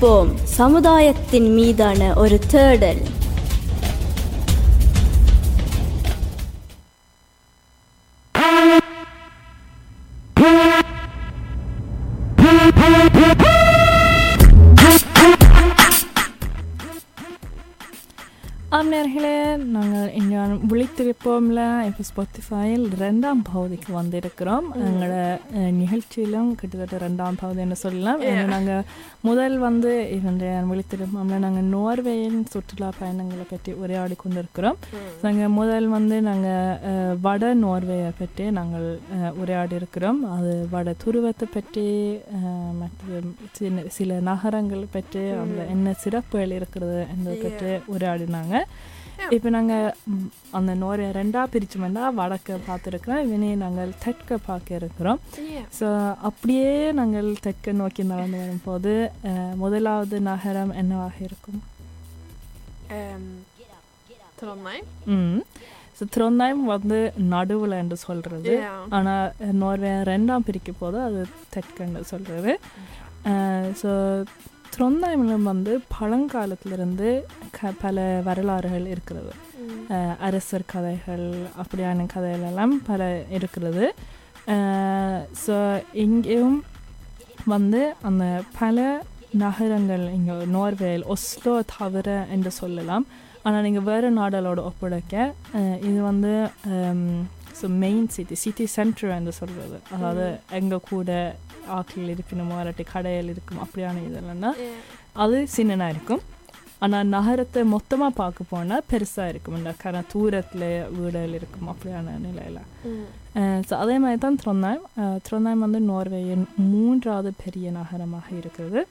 பேச சமுதாயத்தின் மீதான ஒரு தேடல். ஆம் நேர்களே நாங்கள் இங்கே விழித்திருப்போம்ல. இப்போ ஸ்பாட்டிஃபையில் ரெண்டாம் பகுதிக்கு வந்திருக்கிறோம். எங்களோட நிகழ்ச்சியிலும் கிட்டத்தட்ட ரெண்டாம் பகுதின்னு சொல்லலாம். ஏன்னா நாங்கள் முதல் வந்து இவனுடைய விழித்திருப்போம்ல நாங்கள் நோர்வேயின் சுற்றுலா பயணங்களை பற்றி உரையாடி கொண்டிருக்கிறோம். நாங்கள் முதல் வந்து நாங்கள் வட நோர்வேயை பற்றி நாங்கள் உரையாடி இருக்கிறோம். அது வட துருவத்தை பற்றி மற்ற சின்ன சில நகரங்கள் பற்றி அந்த என்ன சிறப்புகள் இருக்கிறது என்பதை பற்றி உரையாடினாங்க. இப்போ நாங்கள் அந்த நோரை ரெண்டா பிரிச்சோம்னா வடக்க பார்த்துருக்கிறோம். இவனே நாங்கள் தெற்க பார்க்க இருக்கிறோம். ஸோ அப்படியே நாங்கள் தெற்க நோக்கி நடந்து வரும்போது முதலாவது நகரம் என்னவாக இருக்கும்? Um? ம். ஸோ வந்து நடுவில் என்று சொல்கிறது. ஆனால் நோர்வே ரெண்டாம் பிரிக்க போது அது தெற்குன்னு சொல்கிறது ஸோ த்ரொந்தாயமில் வந்து பழங்காலத்திலிருந்து க பல வரலாறுகள் இருக்கிறது. அரசர் கதைகள் அப்படியான கதைகள் எல்லாம் பல இருக்கிறது. ஸோ இங்கேயும் வந்து அந்த பல நகரங்கள் இங்கே நோர்வேல் ஒஸ்லோ தவிர என்று சொல்லலாம். ஆனால் நீங்கள் வேறு நாடுகளோட ஒப்படைக்க இது வந்து so main city city centre என்று சொல்கிறது அதாவது எங்கே கூட ஆட்கள் இருக்கணுமோ இல்லாட்டி கடைகள் இருக்கும். அப்படியான இதெல்லாம் அது சின்னதாக இருக்கும். ஆனால் நகரத்தை மொத்தமாக பார்க்க போனால் பெருசாக இருக்கும். இந்த கர தூரத்தில் வீடுகள் இருக்கும். அப்படியான நிலையில். ஸோ அதே மாதிரி தான் த்ரொந்தாயம் த்ரொந்தாயம் வந்து நோர்வேயின் மூன்றாவது பெரிய நகரமாக இருக்கிறது.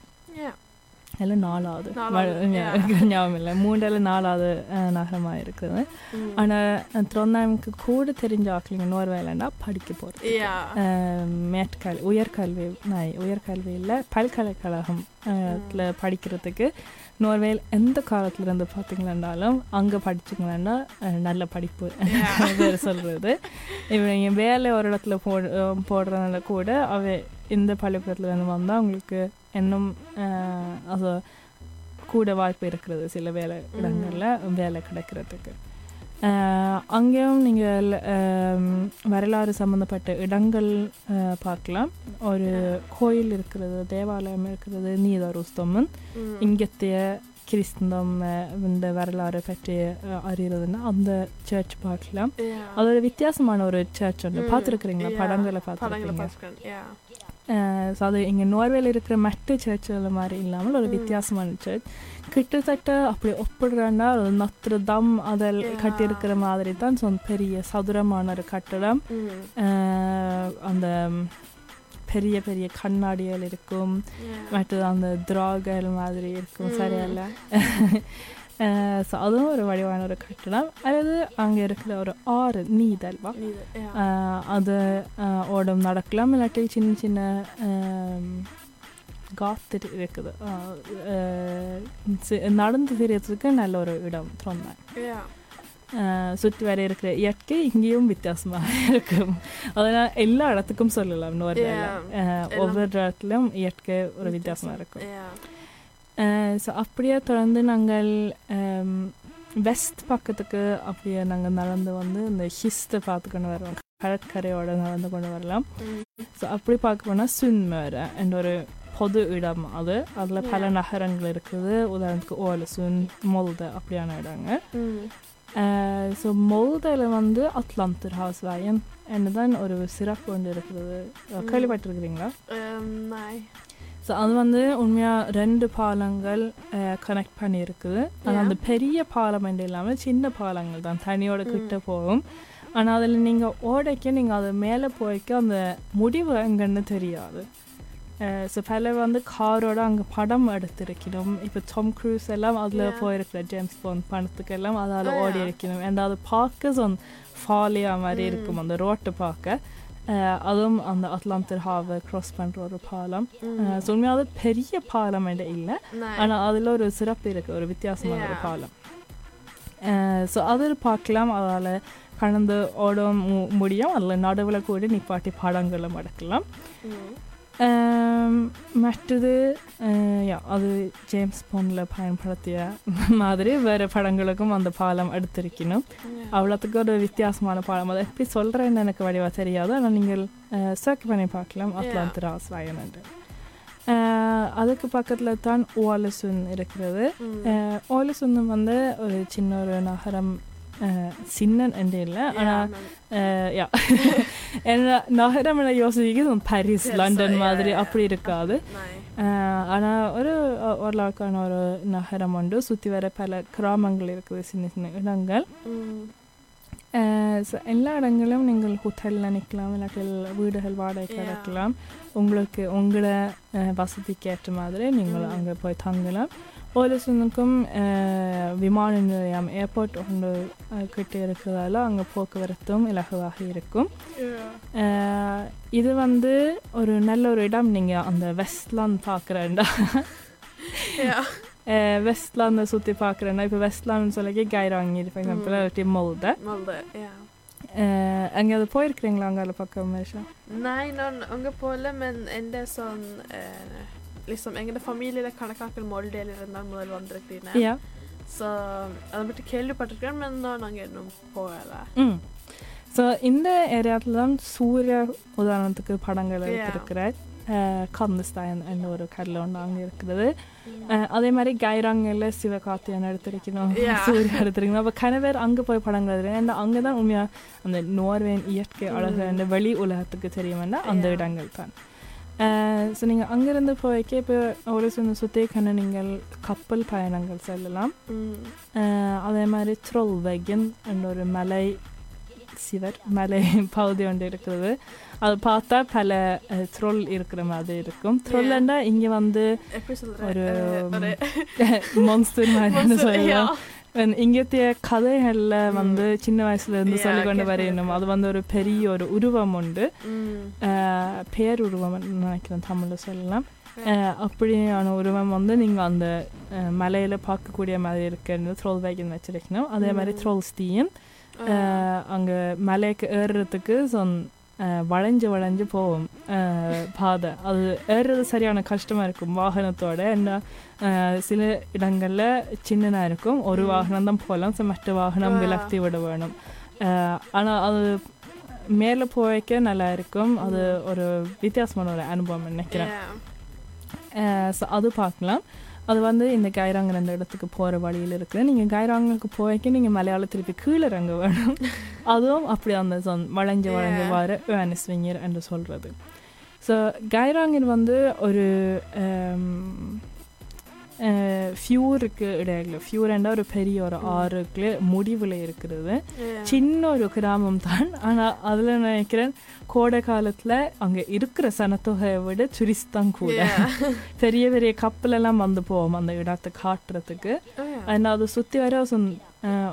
இல்லை நாலாவது. ஞாபகம் இல்லை. மூன்றில் நாலாவது நகரமாக இருக்குது. ஆனால் த்ரொந்தாயமுக்கு கூட தெரிஞ்ச ஆட்களுங்க நோர்வேலண்டா படிக்க போகிறது Ja. மேற்கல் உயர்கல்வி நாய் உயர்கல்வியில் பல்கலைக்கழகம் அஹ், ல படிக்கிறதுக்கு நோர்வேல் எந்த காலத்துல இருந்து பார்த்தீங்களாண்டாலும் அங்கே படிச்சிங்களா நல்ல படிப்பு. வேறு சொல்கிறது இவங்க வேலை ஒரு இடத்துல போ போடுறதுனால கூட அவ இந்த பள்ளிக்கூடத்துல இருந்து வந்தால் அவங்களுக்கு இன்னும் அது கூட வாய்ப்பு இருக்கிறது சில வேலை இடங்களில் வேலை கிடைக்கிறதுக்கு. அங்கேயும் நீங்கள் வரலாறு சம்மந்தப்பட்ட இடங்கள் பார்க்கலாம். ஒரு கோயில் இருக்கிறது தேவாலயம் இருக்கிறது நீதாருஸ்தம்மன் இங்கத்தைய கிறிஸ்தந்தம் அஹ், இந்த வரலாறு பற்றி அஹ், அறியறதுன்னா அந்த சர்ச் பார்க்கலாம். அது ஒரு வித்தியாசமான ஒரு சர்ச் ஒன்று பார்த்துருக்குறீங்களா. படங்களை பார்த்துருக்கீங்க. ஸோ அது இங்கே நோர்வேல இருக்கிற மற்ற சர்ச்சில் மாதிரி இல்லாமல் ஒரு. வித்தியாசமான சர்ச் கிட்டத்தட்ட அப்படி ஒப்பிடுறாண்டா ஒரு நத்ரு தம் அதில். கட்டியிருக்கிற மாதிரி தான் ஸோ பெரிய சதுரமான ஒரு கட்டடம் அந்த பெரிய பெரிய கண்ணாடிகள் இருக்கும். மற்றது அந்த திராகல் மாதிரி இருக்கும் ம். ஸோ அதுவும் ஒரு வடிவான ஒரு கட்டடம் அல்லது அங்கே இருக்கிற ஒரு ஆறு நீதல்வா அது ஓடம் நடக்கலாம் இல்லாட்டி சின்ன சின்ன காத்து இருக்குது நடந்து தெரியறதுக்கு நல்ல ஒரு இடம் Ja. சுற்றி வர இருக்கிற இயற்கை இங்கேயும் வித்தியாசமாக இருக்கும் அதனால் எல்லா இடத்துக்கும் சொல்லலாம். ஒவ்வொரு இடத்துலையும் இயற்கை ஒரு வித்தியாசமாக இருக்கும். ஸோ அப்படியே தொடர்ந்து நாங்கள் வெஸ்ட் பக்கத்துக்கு அப்படியே நாங்கள் நடந்து வந்து இந்த ஹிஸ்ட்டை பார்த்து கொண்டு வருவோம் கடற்கரையோட நடந்து கொண்டு வரலாம். ஸோ அப்படி பார்க்க போனால் சுன்மேர என்ற ஒரு பொது இடம் அது அதில் பல. நகரங்கள் இருக்குது உதாரணத்துக்கு ஓலசுன் மொல்த அப்படியான இடங்க. ஸோ மொல்தையில் வந்து அட்லாந்தர் ஹவுஸ்வாயன் என்னதான் ஒரு சிறப்பு ஒன்று இருக்கிறது. கேள்விப்பட்டிருக்கிறீங்களா Um. ஸோ அது வந்து உண்மையாக ரெண்டு பாலங்கள் கனெக்ட் பண்ணியிருக்குது ஆனால். அந்த பெரிய பாலம் என்று இல்லாமல் சின்ன பாலங்கள் தான் தனியோட கிட்ட போகும் ஆனால் அதில் நீங்கள் ஓடைக்க நீங்கள் அது மேலே போய்க்க அந்த முடிவு எங்கன்னு தெரியாது ஸோ பல வந்து காரோட அங்கே படம் எடுத்திருக்கணும் இப்போ டாம் க்ரூஸ் எல்லாம் அதில். போயிருக்கிற ஜேம்ஸ் பாண்ட் படத்துக்கெல்லாம் அதால் ஓடி. இருக்கணும் and அது பார்க்க சொன் ஃபாலியாக மாதிரி. இருக்கும் அந்த ரோட்டை பார்க்க அந்த அட்லாந்தர் ஹாவை க்ராஸ் பண்ணுற ஒரு பாலம். ஸோ உண்மையாக அது பெரிய பாலம் இல்லை. ஆனால் அதில் ஒரு சிறப்பு இருக்குது ஒரு வித்தியாசமான ஒரு. பாலம் ஸோ அதில் பார்க்கலாம் அதில் கடந்து ஓட முடியும் அதில் நடுவில் கூட நிப்பாட்டி படங்களும் எடுக்கலாம் யா அது ஜேம்ஸ் பாண்டில் பயன்படுத்திய மாதிரி வேறு படங்களுக்கும் அந்த பாலம் எடுத்திருக்கணும் Yeah. அவ்வளோத்துக்கு ஒரு வித்தியாசமான பாலம் அதை எப்படி சொல்கிறேன்னு எனக்கு வடிவாக தெரியாது ஆனால் நீங்கள் சர்ச் பண்ணி பார்க்கலாம் அட்லாந்திராஸ் வயனண்டு அதுக்கு பக்கத்தில் தான் ஓலசுன் இருக்கிறது Mm. அஹ், ஓலசுன் வந்து ஒரு சின்ன ஒரு நகரம் அஹ், சின்ன என்று இல்லை Ja, நகரம் யோசிக்க பாரிஸ் Yes, லண்டன் yeah, மாதிரி. அப்படி இருக்காது. ஆனால் ஒரு ஓரளவுக்கான ஒரு நகரம் உண்டு சுற்றி வர பல கிராமங்கள் இருக்குது சின்ன சின்ன இடங்கள் எல்லா இடங்களும் நீங்கள் ஹோட்டலில் நிற்கலாம் இல்லாட்டி வீடுகள் வாடகைக்கு. எடுக்கலாம் உங்களுக்கு உங்களோட வசதிக்கு ஏற்ற மாதிரி நீங்கள். அங்கே போய் தங்கலாம் ஓலசுனுக்கும் விமான நிலையம் ஏர்போர்ட் ஒன்று அஹ், கிட்ட இருக்கிறதால அங்கே போக்குவரத்தும் இலகுவாக இருக்கும் Yeah. அஹ், இது வந்து ஒரு நல்ல ஒரு இடம் நீங்கள் அந்த வெஸ்ட்லாந்து பார்க்குறேன்டா Ja. வெஸ்ட்லாந்தை சுற்றி பார்க்குறேன்னா இப்போ வெஸ்ட்லாந்து சொல்லி கைராங்கி ஃபார் எக்ஸாம்பிள் Mm. இல்லாட்டி மோல்தை Molde, ja. Uh, எங்கேயாவது போயிருக்கிறீங்களா அங்கே அதில் பக்கம் மேஷா Nei, noen unge påle, men enda sånn eh, Liksom egne familier kan ikke akkurat Molde eller en annen modell vandrekline. Ja. Så அது மட்டும் கேள்விப்பட்டிருக்கேன் men நான் அங்கே இன்னும் போகல ஸோ இந்த ஏரியாவில் தான் சூரிய உதாரணத்துக்கு படங்கள் Yeah. எடுத்திருக்கிறார் கந்தஸ்தாயன் என்ற ஒரு கடல் ஒன்று அங்கே இருக்குது அஹ், அதே மாதிரி கைராங்கல்ல சிவகார்த்தியன் எடுத்திருக்கணும் Yeah. சூர்யா எடுத்திருக்கணும் அப்போ கணவர் அங்கே போய் படங்கள் ஏன்னா அங்கே தான் உண்மையாக அந்த நோர்வேன் இயற்கை அழகு. அந்த வெளி உலகத்துக்கு தெரியுமென்னா அந்த. இடங்கள் தான் ஸோ நீங்கள் அங்கேருந்து போய்க்க இப்போ ஒரு சின்ன சுற்றி கண்ண நீங்கள் கப்பல் பயணங்கள் செல்லலாம். அதே மாதிரி த்ரோல்வெகன் என்ற ஒரு மலை சிவர் மலை பகுதி ஒன்று இருக்கிறது அது பார்த்தா பல த்ரோல் இருக்கிற மாதிரி இருக்கும். த்ரோல்னா இங்கே வந்து ஒரு மான்ஸ்டர் மாதிரி சொல்லலாம். இங்கத்திய கதைகள்ல. வந்து சின்ன வயசுல இருந்து சொல்லிக்கொண்டு கேட்டு வரையணும் அது வந்து ஒரு பெரிய ஒரு உருவம் உண்டு பேருருவம் நினைக்கிறேன் தமிழ்ல சொல்லலாம் அப்படியான உருவம் வந்து நீங்கள் அந்த மலையில பார்க்கக்கூடிய மாதிரி இருக்கிறது த்ரோல் வேகன் வச்சிருக்கணும் அதே மாதிரி. த்ரோல் ஸ்டீயன் Ja. அங்கே மலைக்கு ஏறுறதுக்கு சொன் வளைஞ்சு வளைஞ்சு அஹ், பாதை அது ஏறுறது சரியான கஷ்டமாக இருக்கும் வாகனத்தோட என்ன சில இடங்களில் சின்னதாக இருக்கும் ஒரு. வாகனம் தான் போகலாம் ஸோ மற்ற வாகனம். விலக்தி விட வேணும் ஆனால் அது மேலே போய்க்க நல்லா இருக்கும் அது ஒரு வித்தியாசமான ஒரு அனுபவம் நினைக்கிறேன். ஸோ அது பார்க்கலாம் அது வந்து இந்த கைராங்கன் அந்த இடத்துக்கு போகிற வழியில் இருக்குது நீங்கள் கைராங்கனுக்கு போய்க்க நீங்கள் மலையாள திருப்பி கீழே இறங்க வேணும் அதுவும் அப்படி அந்த சொன் வளைஞ்சு வளைஞ்சு. வர வேனிஸ்விங்கர் என்று சொல்கிறது ஸோ கைராங்கன் வந்து ஒரு ஃபியூருக்கு இடையில ஃபியூரண்டா ஒரு பெரிய ஒரு ம். ஆறுக்கு முடிவில் இருக்கிறது. சின்ன ஒரு கிராமம் தான் ஆனால் அதில் நினைக்கிறேன் கோடை காலத்தில் அங்கே இருக்கிற சனத்தொகையை விட டூரிஸ்ட் தான் கூட. பெரிய பெரிய கப்பலெல்லாம் வந்து போவோம் அந்த இடத்தை காட்டுறதுக்கு Oh. அண்ட் அதை சுற்றி வர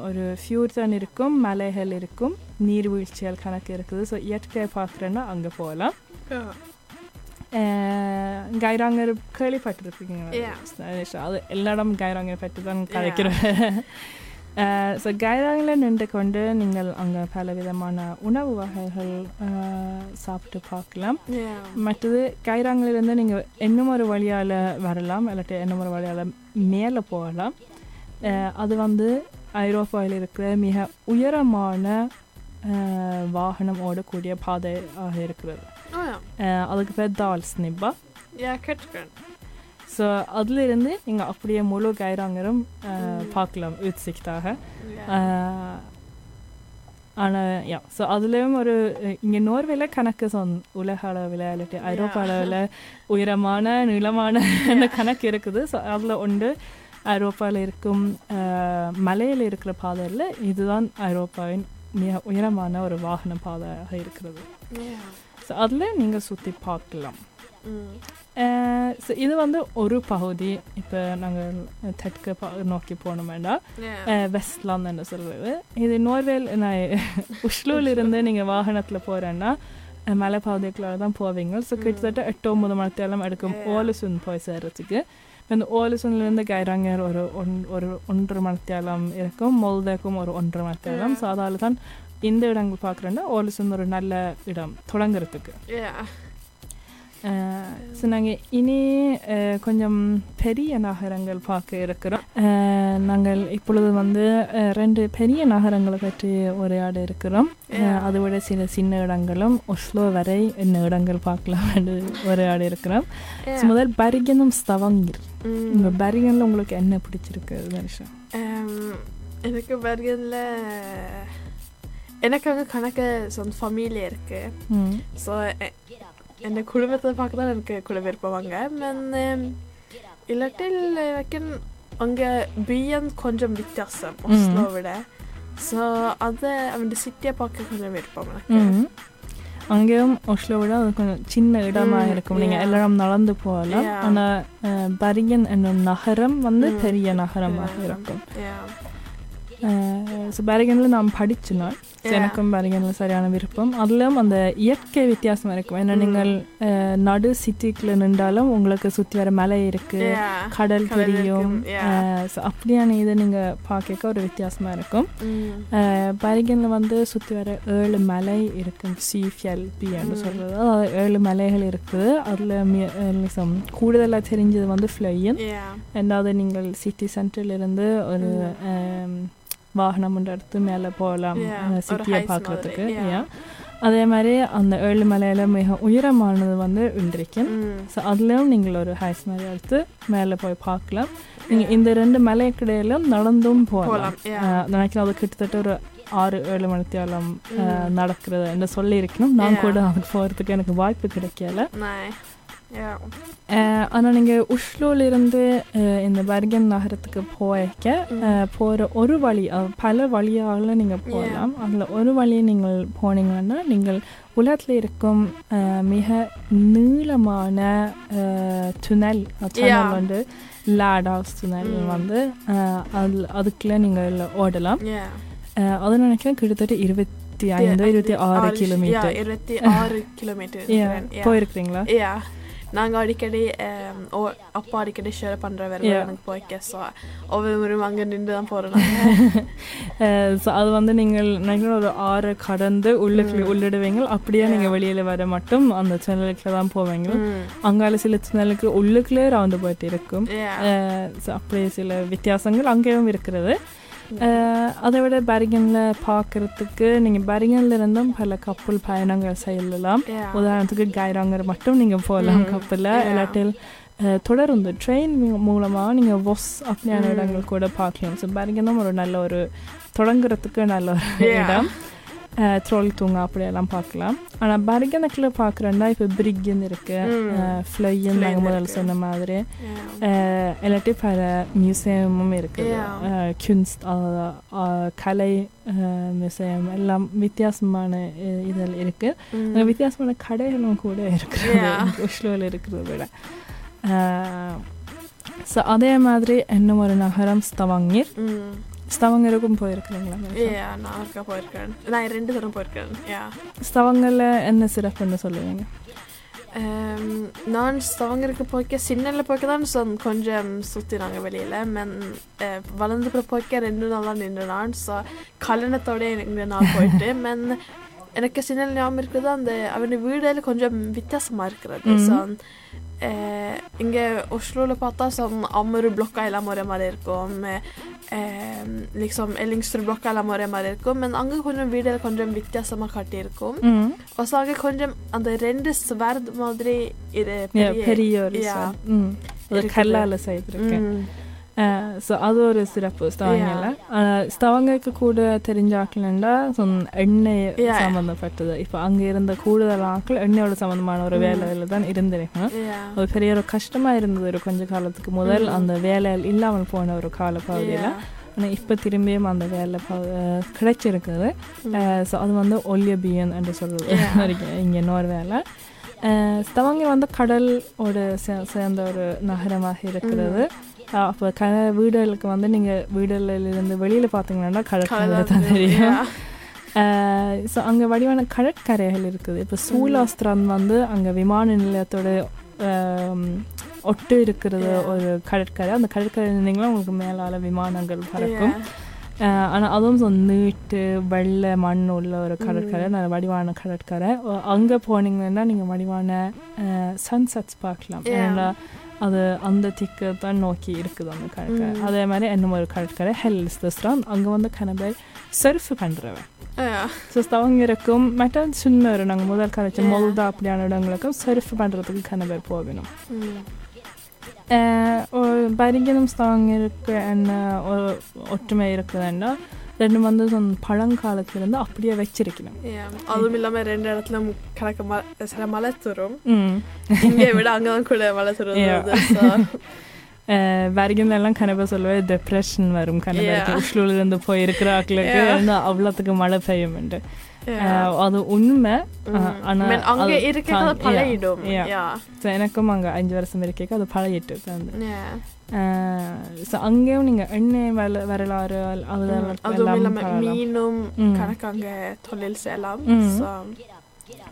ஒரு ஃபியூர் தான் இருக்கும் மலைகள் இருக்கும் நீர்வீழ்ச்சிகள் கணக்கு இருக்குது ஸோ இயற்கையை பார்க்குறேன்னா அங்கே போகலாம் Ja. கைராங்கர் கேள்விப்பட்டிருப்பீங்க Yeah. அது எல்லா இடம் கைராங்கரை பற்றி தான் கதைக்கிறேன் ஸோ கைராங்கில் நின்று கொண்டு நீங்கள் அங்கே பல விதமான உணவு வகைகள் சாப்பிட்டு பார்க்கலாம். மற்றது கைராங்கிலிருந்து நீங்கள் இன்னும் ஒரு வழியால் வரலாம் இல்லாட்டி இன்னும் ஒரு வழியால் மேலே போகலாம் அது வந்து ஐரோப்பாவில் இருக்கிற மிக உயரமான வாகனம் ஓடக்கூடிய பாதையாக இருக்கிறது Oh, ja. அஹ், அதுக்கு பேர் நிப்பா Ja, Kertgren. ஸோ அதிலிருந்து நீங்கள் அப்படியே முழு கைராங்கரும். பார்க்கலாம் உத்சிக்தாக Ja. ஆனால் யா ஸோ அதுலேயும் ஒரு இங்கே நோர்வேல கணக்கு சொன் உலக அளவில் இல்லாட்டி ஐரோப்பா. அளவில் உயரமான நீளமான அந்த கணக்கு இருக்குது ஸோ அதில் ஒன்று ஐரோப்பாவில் இருக்கும் மலையில் இருக்கிற பாதையில் இதுதான் ஐரோப்பாவின் மிக உயரமான ஒரு வாகன பாதையாக இருக்கிறது. ஸோ அதில் நீங்கள் சுற்றி பார்க்கலாம். ஸோ இது வந்து ஒரு பகுதி. இப்போ நாங்கள் தெற்கு நோக்கி போனோம் வேண்டாம். வெஸ்ட்லாந்து என்று சொல்கிறது இது நோர்வேல் நான் உஷ்லூல இருந்து நீங்கள் வாகனத்தில் போகிறேன்னா மலை பகுதிக்குள்ள தான் போவீங்க. ஸோ கிட்டத்தட்ட எட்டு ஒன்பது மணித்தேலம் எடுக்கும். ஓலசுன் போய் சேர்றதுக்கு. இந்த ஓலசுன்லேருந்து கைராங்கர் ஒரு ஒன் ஒரு ஒன்றரை மணித்தேலம் இருக்கும் மொல்தேக்கும் ஒரு ஒன்றரை மணித்தேலம். ஸோ அதால தான் இந்த இடங்கள் பார்க்குறேன்னா ஓலசுன் ஒரு நல்ல இடம் தொடங்குறதுக்கு. ஸோ நாங்கள் இனி கொஞ்சம் பெரிய நகரங்கள் பார்க்க இருக்கிறோம். நாங்கள் இப்பொழுது வந்து ரெண்டு பெரிய நகரங்களை பற்றி உரையாட இருக்கிறோம். அதை விட சில சின்ன இடங்களும் ஒஸ்லோ வரை என்ன இடங்கள் பார்க்கலாம் என்று உரையாட இருக்கிறோம். முதல் பரிகனும் ஸ்தவங்கிர். இந்த பரிகனில் உங்களுக்கு என்ன பிடிச்சிருக்கு தனுஷா? Um, எனக்கு பர்கனில் en 약간 강하게 전 familie ikke. Mm. Så en er kule vet jeg på akkurat, en er kule på mange, men eh, jeg lærte hverken ange byen konja mittiasse, Oslo over det. Så hadde, men det sitter jeg på akkurat konja mirpa med ikke. ಅಂಗೆಯಂ Oslo ವಿಡ ಅದಕ್ಕೊಂದು ಚಿನ್ನ இடமாக இருக்கும் நீங்க எல்லாரும் நடந்து போகலாம் ஆனா பரிகன் என்னும் நகரம் வந்து பெரிய நகரமாக இருக்கும் ஸோ பேரகனில் நாம் படிச்சு நாள் எனக்கும் பேரிகனில் சரியான விருப்பம் அதுலயும் அந்த இயற்கை வித்தியாசம் இருக்கும் ஏன்னா. நீங்கள் நடு சிட்டிக்குள்ள நின்றாலும் உங்களுக்கு சுத்தி வர மலை இருக்கு Yeah. கடல் தெரியும் இருக்கும். ஸோ அப்படியான இதை நீங்க பார்க்க ஒரு வித்தியாசமா இருக்கும். பரிகனில் வந்து சுற்றி வர ஏழு மலை இருக்கு சீஃபியல் பின்னு ம். சொல்கிறது ஏழு மலைகள் இருக்குது அதில் கூடுதலாக தெரிஞ்சது வந்து ஃப்ளையன். ரெண்டாவது நீங்கள் சிட்டி சென்டர்லேருந்து ஒரு வாகனம் எடுத்து மேலே போகலாம் சிட்டியை பார்க்குறதுக்கு. அதே மாதிரி அந்த ஏழு மலையில் மிக உயரமானது வந்து Mm. ஸோ அதுலேயும் நீங்கள் ஒரு ஹைஸ் மாதிரி எடுத்து மேலே போய் பார்க்கலாம் நீங்கள் இந்த ரெண்டு மலைக்கிடையிலும் நடந்தும் போகலாம் நினைக்கிறேன் அது கிட்டத்தட்ட ஒரு ஆறு ஏழு மணித்தியாலம். நடக்கிறது என்று சொல்லியிருக்கணும் நான். கூட அதுக்கு போகிறதுக்கு எனக்கு வாய்ப்பு கிடைக்கல Yeah. ஆனால் நீங்கள் உஷ்லோலிருந்து இந்த பர்கன் நகரத்துக்கு போய்க்க. போகிற ஒரு வழி அது பல வழியாக நீங்கள் போகலாம் அதில் ஒரு வழியை நீங்கள் போனீங்கன்னா நீங்கள் உலகத்தில் இருக்கும் மிக நீளமான துணல் Yeah. துணல் வந்து லாடாஸ் துணல். வந்து அதில் அதுக்குள்ளே நீங்கள் ஓடலாம். அஹ், அது நினைக்கிறேன் கிட்டத்தட்ட இருபத்தி ஐந்து இருபத்தி ஆறு Ja, கிலோமீட்டர் இருபத்தி ஆறு கிலோமீட்டர் போயிருக்கிறீங்களா Ja. நாங்கள் அடிக்கடி ஓ- அப்பா அடிக்கடி ஷேர் பண்ணுற வேறு. எனக்கு போய்க்க ஸோ ஒவ்வொரு அங்கே நின்று தான் போகிறோம் ஸோ அது வந்து நீங்கள் நினைக்கிறேன் ஒரு ஆறு கடந்து உள்ளுக்குள்ள ம். உள்ளிடுவீங்க அப்படியே. நீங்கள் வெளியில் வர மட்டும் அந்த சேனலுக்குள்ள தான் போவீங்க அங்கால சில சேனலுக்கு உள்ளுக்குள்ளே ரவுண்டு போயிட்டு இருக்கும் ஸோ அப்படியே சில வித்தியாசங்கள் அங்கேயும் இருக்கிறது அதை விட பரிகனில் பார்க்கறதுக்கு நீங்கள் பரிகன்ல இருந்தும் பல கப்பல் பயணங்கள் செய்யலாம் உதாரணத்துக்கு கைராங்கர் மட்டும் நீங்கள் போகலாம். கப்பலில். இல்லாட்டில் தொடர்ந்து ட்ரெயின் மூலமாக நீங்கள் ஒஸ் அப்படியான. இடங்கள் கூட பார்க்கலாம் ஸோ பரிகனும் ஒரு நல்ல ஒரு தொடங்குறதுக்கு நல்ல ஒரு. இடம் த்ரோல் தூங்க அப்படியெல்லாம் பார்க்கலாம் ஆனால் பரிகனுக்குள்ள பார்க்குறேன்னா இப்போ பிரிக்கன் இருக்கு ம். ஃப்ளையன் நாங்கள் முதல்ல. சொன்ன மாதிரி இல்லாட்டி பல மியூசியமும் இருக்குது குன்ஸ்ட் கலை மியூசியம் எல்லாம் வித்தியாசமான இதில் இருக்கு அங்க வித்தியாசமான கடைகளும் கூட இருக்கிறது. உஷ்லோவில் இருக்கிறத விட ஸோ அதே மாதிரி இன்னும் ஒரு நகரம் ஸ்தவங்கீர் ஸ்தவங்கருக்கும் போயிருக்கிறீங்களா Yeah, நான் ஒருக்கா போயிருக்கேன் நான் ரெண்டு தரம் போயிருக்கேன் யா ஸ்தவங்கல்ல என்ன சிறப்புன்னு சொல்லுவீங்க நான் ஸ்தவங்கருக்கு போய்க்க சின்னல போய்க்க தான் சொ- கொஞ்சம் சுற்றினாங்க வெளியில் மென் வளர்ந்து போய்க்க ரெண்டு நாளாக நின்று நான் ஸோ கல்யாணத்தோட எனக்கு நான் போயிட்டு மென் எனக்கு சின்ன ஞாபகம் இருக்குது அந்த அவருடைய வீடுல கொஞ்சம் வித்தியாசமாக இருக்கிறது ம். So eh, inge Oslo-låta som sånn Ammerudblokka eller Moremarirko med eh, liksom Ellingstrudblokka eller Moremarirko, men ange konjem videre kondrem vittigere som har samarkartirko. Mm. Og så ange konjem ande rende sverd madri i det periør. Ja, periør sverd. Ja. Mm. Og det kaller alle seg i so அது ஒரு சிறப்பு ஸ்தவங்கல்ல ஸ்தவங்களுக்கு கூட தெரிஞ்ச ஆக்கலண்டா எண்ணெய் Yeah. சம்மந்தப்பட்டது இப்போ அங்கே இருந்த கூடுதல் ஆட்கள் எண்ணெயோட சம்மந்தமான ஒரு. வேலையில தான் இருந்திருக்கேன் Yeah. அது பெரிய ஒரு கஷ்டமா இருந்தது ஒரு கொஞ்ச காலத்துக்கு முதல். அந்த வேலை இல்லாமல் போன ஒரு கால பகுதியில். ஆனால் இப்போ திரும்பியும் அந்த வேலை கிடைச்சிருக்குது. ஸோ அது வந்து ஒல்லிய பியன் என்று சொல்றது Yeah. இங்கே இன்னொரு வேலை ஸ்தவாங்கர் வந்து கடலோட சே- சேர்ந்த ஒரு நகரமாக இருக்கிறது அப்போ க வீடுகளுக்கு வந்து நீங்கள் வீடுகளிலிருந்து வெளியில் பார்த்தீங்கன்னா கடற்கரை தான் தெரியும். ஸோ அங்கே வடிவான கடற்கரைகள் இருக்குது. இப்போ சூலாஸ்திரம் வந்து அங்கே விமான நிலையத்தோட ஒட்டு இருக்கிறது. ஒரு கடற்கரை. அந்த கடற்கரை இருந்தீங்கன்னா உங்களுக்கு மேலால விமானங்கள் பறக்கும். ஆனால் அதுவும் சொ நீட்டு வெள்ளை மண் உள்ள ஒரு கடற்கரை நல்ல வடிவான கடற்கரை. அங்கே போனீங்கன்னா நீங்கள் வடிவான சன்செட்ஸ் பார்க்கலாம். ஏன்னா அது அந்த திக்கு தான் நோக்கி இருக்குது அந்த கடற்கரை. அதே மாதிரி இன்னும் ஒரு கடற்கரை ஹெல்ஸ் தஸ்ரான் அங்கே வந்து கனபேர் சர்ஃப் பண்ணுறவன் ஸோ ஸ்தவங்கிருக்கும் மற்ற சின்ன ஒரு நாங்கள் முதல் கரைச்ச. மொல்தா அப்படியான இடங்களுக்கும் சர்ஃப் பண்ணுறதுக்கு கனபேர் போகணும். பரிகனும் ஸ்தவங்கிருக்கு என்ன ஒற்றுமை இருக்குதுன்னா ரெண்டு வந்து பழங்காலத்துலேருந்து அப்படியே வச்சிருக்கணும் அதுவும் இல்லாம ரெண்டு இடத்துல ம- சில மலை தரும் இங்கே விட அங்கதான் கூட மலை தரும் எல்லாம் கனவே சொல்லுவேன் depression வரும் கனவே உஷ்லூல இருந்து போயிருக்கிற ஆக்களுக்கு. வந்து அவ்வளோத்துக்கு மழை பெய்யும்ண்டு அஹ், அது உண்மை அஹ், ஆனா அங்க அது இருக்கிறத தான்- பழகிடும் Yeah. Yeah. So, எனக்கும் அங்கே அஞ்சு வருஷம் இருக்கேக்க அது பழகிட்டு வந்து Yeah. ஸோ அங்கேயும் நீங்கள் எண்ணெய் வர வரலாறு அதெல்லாம் ம், அதுவும் எல்லாம் இல்லாம பார்க்கலாம். மீனும் ம். கணக்காங்க தொழில் செய்யலாம் ம். So,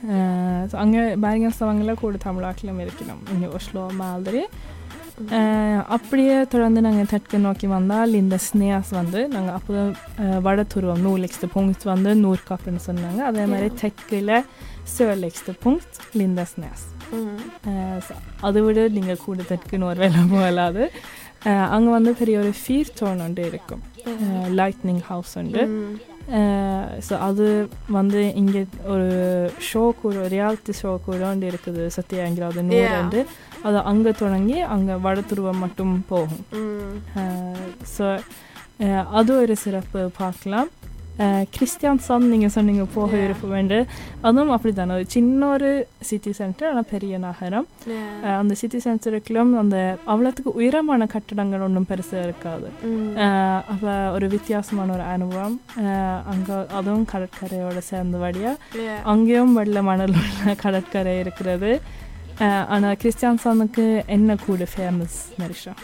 அஹ், so அங்கே பேரிங்கஸ்தவங்கள கூட தமிழாக்கிலும் இருக்கணும் இங்கே ஒஸ்லோ மாதிரி அஹ், அப்படியே தொடர்ந்து நாங்கள் தெற்கு நோக்கி வந்தால் இந்த ஸ்னேஸ் வந்து நாங்கள் அப்போ வட துருவம் நூலெக்ஸ்ட் punkt வந்து நூற்காப்புன்னு சொன்னாங்க அதே மாதிரி Yeah. தெற்கில் sörligste punkt லிந்த ஸ்னேஸ் ம். அதை விட நீங்கள் கூட தெற்கு நோர்வேல போகலாது அங்கே வந்து பெரிய ஒரு ஃபீர் டோன் ஒன்று இருக்கும். லைட்னிங் ஹவுஸ் ம். ஸோ அது வந்து இங்கே ஒரு ஷோ கூட ரியாலிட்டி ஷோ கூட ஒன்று இருக்குது. சத்யாங்கிறது நூறு அது அங்கே தொடங்கி அங்கே வடதுருவம் மட்டும் போகும். ஸோ அது ஒரு சிறப்பு. பார்க்கலாம். கிறிஸ்டியான்சான் நீங்கள் சொன்னீங்க போக Yeah. விருப்பம் என்று அதுவும் அப்படி தானே சின்ன ஒரு சிட்டி சென்டர் ஆனால் பெரிய நகரம் அந்த சிட்டி சென்டருக்குள்ளும் அந்த அவ்வளோத்துக்கு உயரமான கட்டடங்கள் ஒன்றும் பெருசாக இருக்காது. அப்போ ஒரு வித்தியாசமான ஒரு அனுபவம் அங்கே அதுவும் கடற்கரையோட சேர்ந்தபடியாக Yeah. அங்கேயும் வெள்ள மணல் உள்ள கடற்கரை இருக்கிறது ஆனால் கிறிஸ்டியான்சானுக்கு என்ன கூட ஃபேமஸ் நரிஷா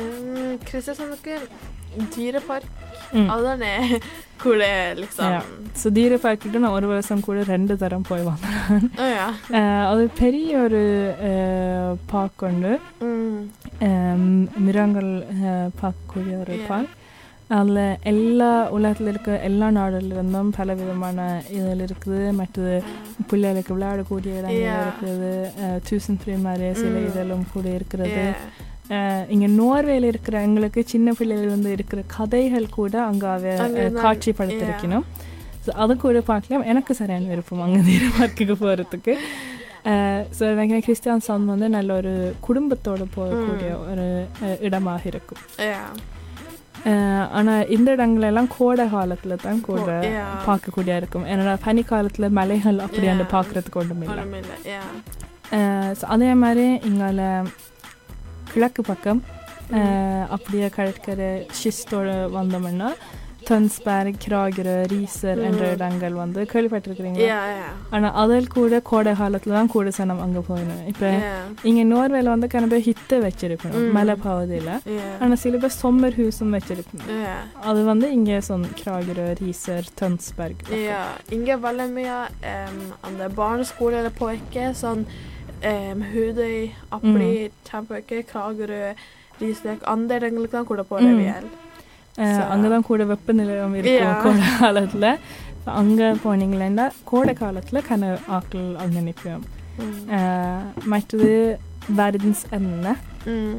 Mm, Kristiansandக்கு djurepark. அதுதானே கூட liksom. Ja. நான் ஒரு வருஷம் கூட ரெண்டு தரம் போய் வந்தேன் அது பெரிய ஒரு பார்க் உண்டு அஹ் பார்க்கக்கூடிய ஒரு. பார்க் அதில் எல்லா உலகத்தில் இருக்க எல்லா நாடுல இருந்தும் பல விதமான இதில் இருக்குது மற்றது பிள்ளைகளுக்கு விளையாடக்கூடிய இடங்கள். இருக்குது டியூஷன் ஃப்ரீ மாதிரி சில. இதெல்லாம் கூட இருக்கிறது இங்க நோர்வேல இருக்கிற எங்களுக்கு சின்ன பிள்ளைகள் வந்து இருக்கிற கதைகள் கூட அங்க அவ காட்சிப்படுத்திருக்கணும். ஸோ அது கூட பார்க்கலாம். எனக்கு சரியான விருப்பம் அங்கே தீர பார்க்குக்கு போகிறதுக்கு ஸோ நினைக்கிறேன் கிறிஸ்டியான் சவுண்ட் வந்து நல்ல ஒரு குடும்பத்தோட போகக்கூடிய ஒரு இடமாக இருக்கும். ஆனால் இந்த இடங்களெல்லாம் கோடை காலத்தில் தான் கூட Yeah. பார்க்கக்கூடிய இருக்கும். ஏன்னா பனி காலத்தில் மலைகள் அப்படியாண்டு Yeah. பார்க்கறதுக்கு ஒன்றும் இல்லை அதே மாதிரி இங்கால கிழக்கு பக்கம் அப்படியே கடற்கரை ஷிஸ்டோட வந்தோம்னா தன்ஸ்பேர் கிராகிர ரீசர் என்ற. இடங்கள் வந்து கேள்விப்பட்டிருக்கிறீங்க. ஆனால் அதில் கூட கோடை காலத்தில் தான் கூட சனம் அங்கே போயிடும் இப்போ. இங்கே நோர்வேல வந்து கனவே ஹித்தை வச்சிருக்கணும். மலை பகுதியில் Yeah. ஆனால் சில பேர் சொம்மர் ஹூஸும் வச்சிருக்கணும். அது வந்து இங்கே சொன்ன கிராகிர ரீசர் Inga Vallemia, um, அந்த barneskole eller pojke sånn um, Hudøy, Appeli, Tampøke, Kragerø, Risvik, andre இடங்களுக்கு தான் கூட போற ம். வேல் So- அங்கே தான் கூட வெப்பநிலையம் இருக்கும் Yeah. கோடை காலத்தில் அங்கே போனீங்களேன்னா கோடை காலத்தில் கன ஆக்கள் அங்கே நிற்கும் மற்றது வர்தன்ஸ் எண்ணெய் Mm.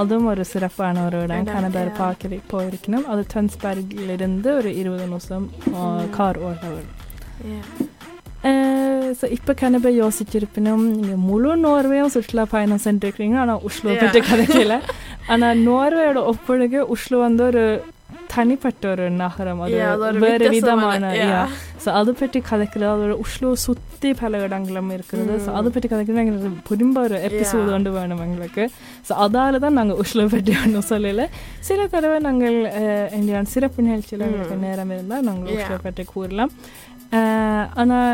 அதுவும் ஒரு சிறப்பான ஒரு இடம் இடம், கனடார் yeah. பார்க்க போயிருக்கணும் அது டன்ஸ்பர்கிலிருந்து ஒரு இருபது நிமிஷம் Mm. கார் ஓடுறது Yeah. ஸோ இப்போ கனபா யோசிச்சிருப்பினும் நீங்கள் முழு நோர்வேயும் சுற்றுலா பயணம் சென்றிருக்கிறீங்க ஆனால் உஷ்லோ. பற்றி கதைக்கல ஆனால் நோர்வேயோட ஒப்படைக்கு உஷ்லோ வந்து ஒரு தனிப்பட்ட ஒரு நகரம் அது வேறு விதமான. ஸோ அதை பற்றி கதைக்கிறது அதோட உஷ்லோ சுற்றி பல இடங்களும் இருக்கிறது ஸோ. அதை பற்றி கதைக்கிறது எங்களுக்கு புரிம்ப ஒரு எபிசோடு. கொண்டு வேணும் எங்களுக்கு ஸோ அதால தான் நாங்கள் உஷ்லோ பற்றி ஒன்றும் சொல்லலை சில தடவை நாங்கள் இந்தியான் சிறப்பு நிகழ்ச்சியில் எங்களுக்கு. நேரம் இருந்தால் நாங்கள். உஷ்லோ பற்றி கூறலாம் ஆனால்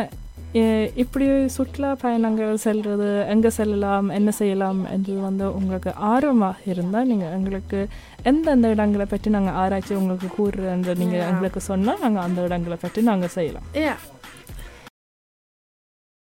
இப்படி சுற்றுலா பயணங்கள் செல்றது எங்கே செல்லலாம் என்ன செய்யலாம் என்று வந்து உங்களுக்கு ஆர்வமாக இருந்தால் நீங்கள் எங்களுக்கு எந்தெந்த இடங்களை பற்றி நாங்கள் ஆராய்ச்சி உங்களுக்கு கூறுறது நீங்கள். எங்களுக்கு சொன்னால் நாங்கள் அந்த இடங்களை பற்றி நாங்கள் செய்யலாம்